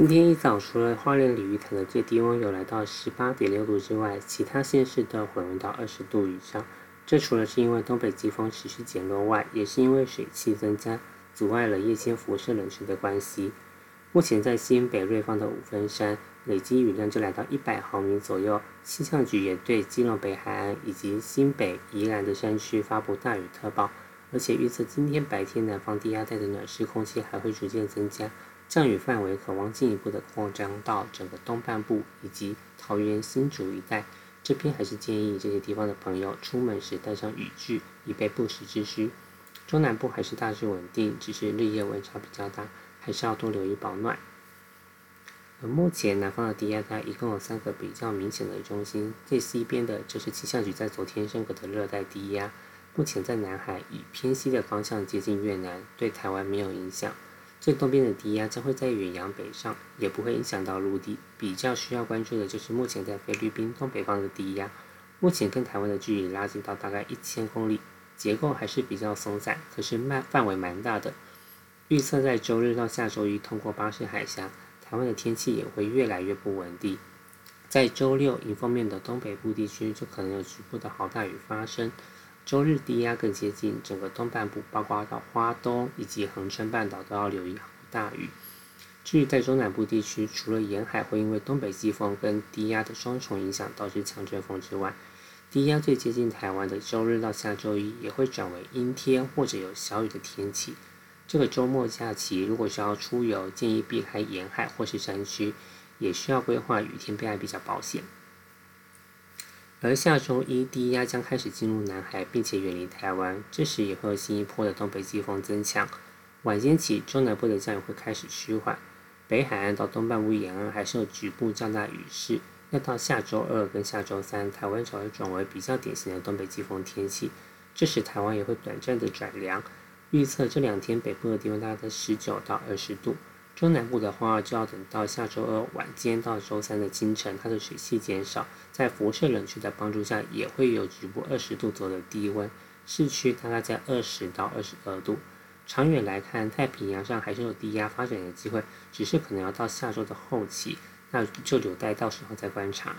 今天一早，除了花莲鲤鱼潭的最低温有来到十八点六度之外，其他县市都回温到二十度以上。这除了是因为东北季风持续减弱外，也是因为水汽增加，阻碍了夜间辐射冷却的关系。目前在新北瑞芳的五分山，累积雨量就来到一百毫米左右。气象局也对基隆北海岸以及新北、宜兰的山区发布大雨特报，而且预测今天白天南方低压带的暖湿空气还会逐渐增加。降雨范围可望进一步的扩张到整个东半部以及桃园新竹一带。这边还是建议这些地方的朋友出门时带上雨具，以备不时之需。中南部还是大致稳定，只是日夜温差比较大，还是要多留意保暖。而目前南方的低压带一共有三个比较明显的中心，最西边的就是气象局在昨天认可的热带低压，目前在南海以偏西的方向接近越南，对台湾没有影响。最东边的低压将会在远洋北上，也不会影响到陆地。比较需要关注的就是目前在菲律宾东北方的低压，目前跟台湾的距离拉近到大概一千公里，结构还是比较松散，可是慢范围蛮大的。预测在周日到下周一通过巴士海峡，台湾的天气也会越来越不稳定。在周六迎风面的东北部地区就可能有局部的豪大雨发生。周日低压更接近整个东半部，包括到花东以及恒春半岛都要留意大雨。至于在中南部地区，除了沿海会因为东北季风跟低压的双重影响导致强阵风之外，低压最接近台湾的周日到下周一也会转为阴天或者有小雨的天气。这个周末假期如果需要出游，建议避开沿海或是山区，也需要规划雨天备案比较保险。而下周一，低压将开始进入南海，并且远离台湾，这时也会有新一波的东北季风增强。晚间起，中南部的降雨会开始趋缓，北海岸到东半部沿岸还是有局部较大雨势。要到下周二跟下周三，台湾才会转为比较典型的东北季风天气，这时台湾也会短暂的转凉。预测这两天北部的低温大概在十九到二十度。中南部的话，就要等到下周二晚间到周三的清晨，它的水汽减少，在辐射冷却的帮助下，也会有局部二十度左右的低温，市区大概在二十到二十二度。长远来看，太平洋上还是有低压发展的机会，只是可能要到下周的后期，那就留待到时候再观察。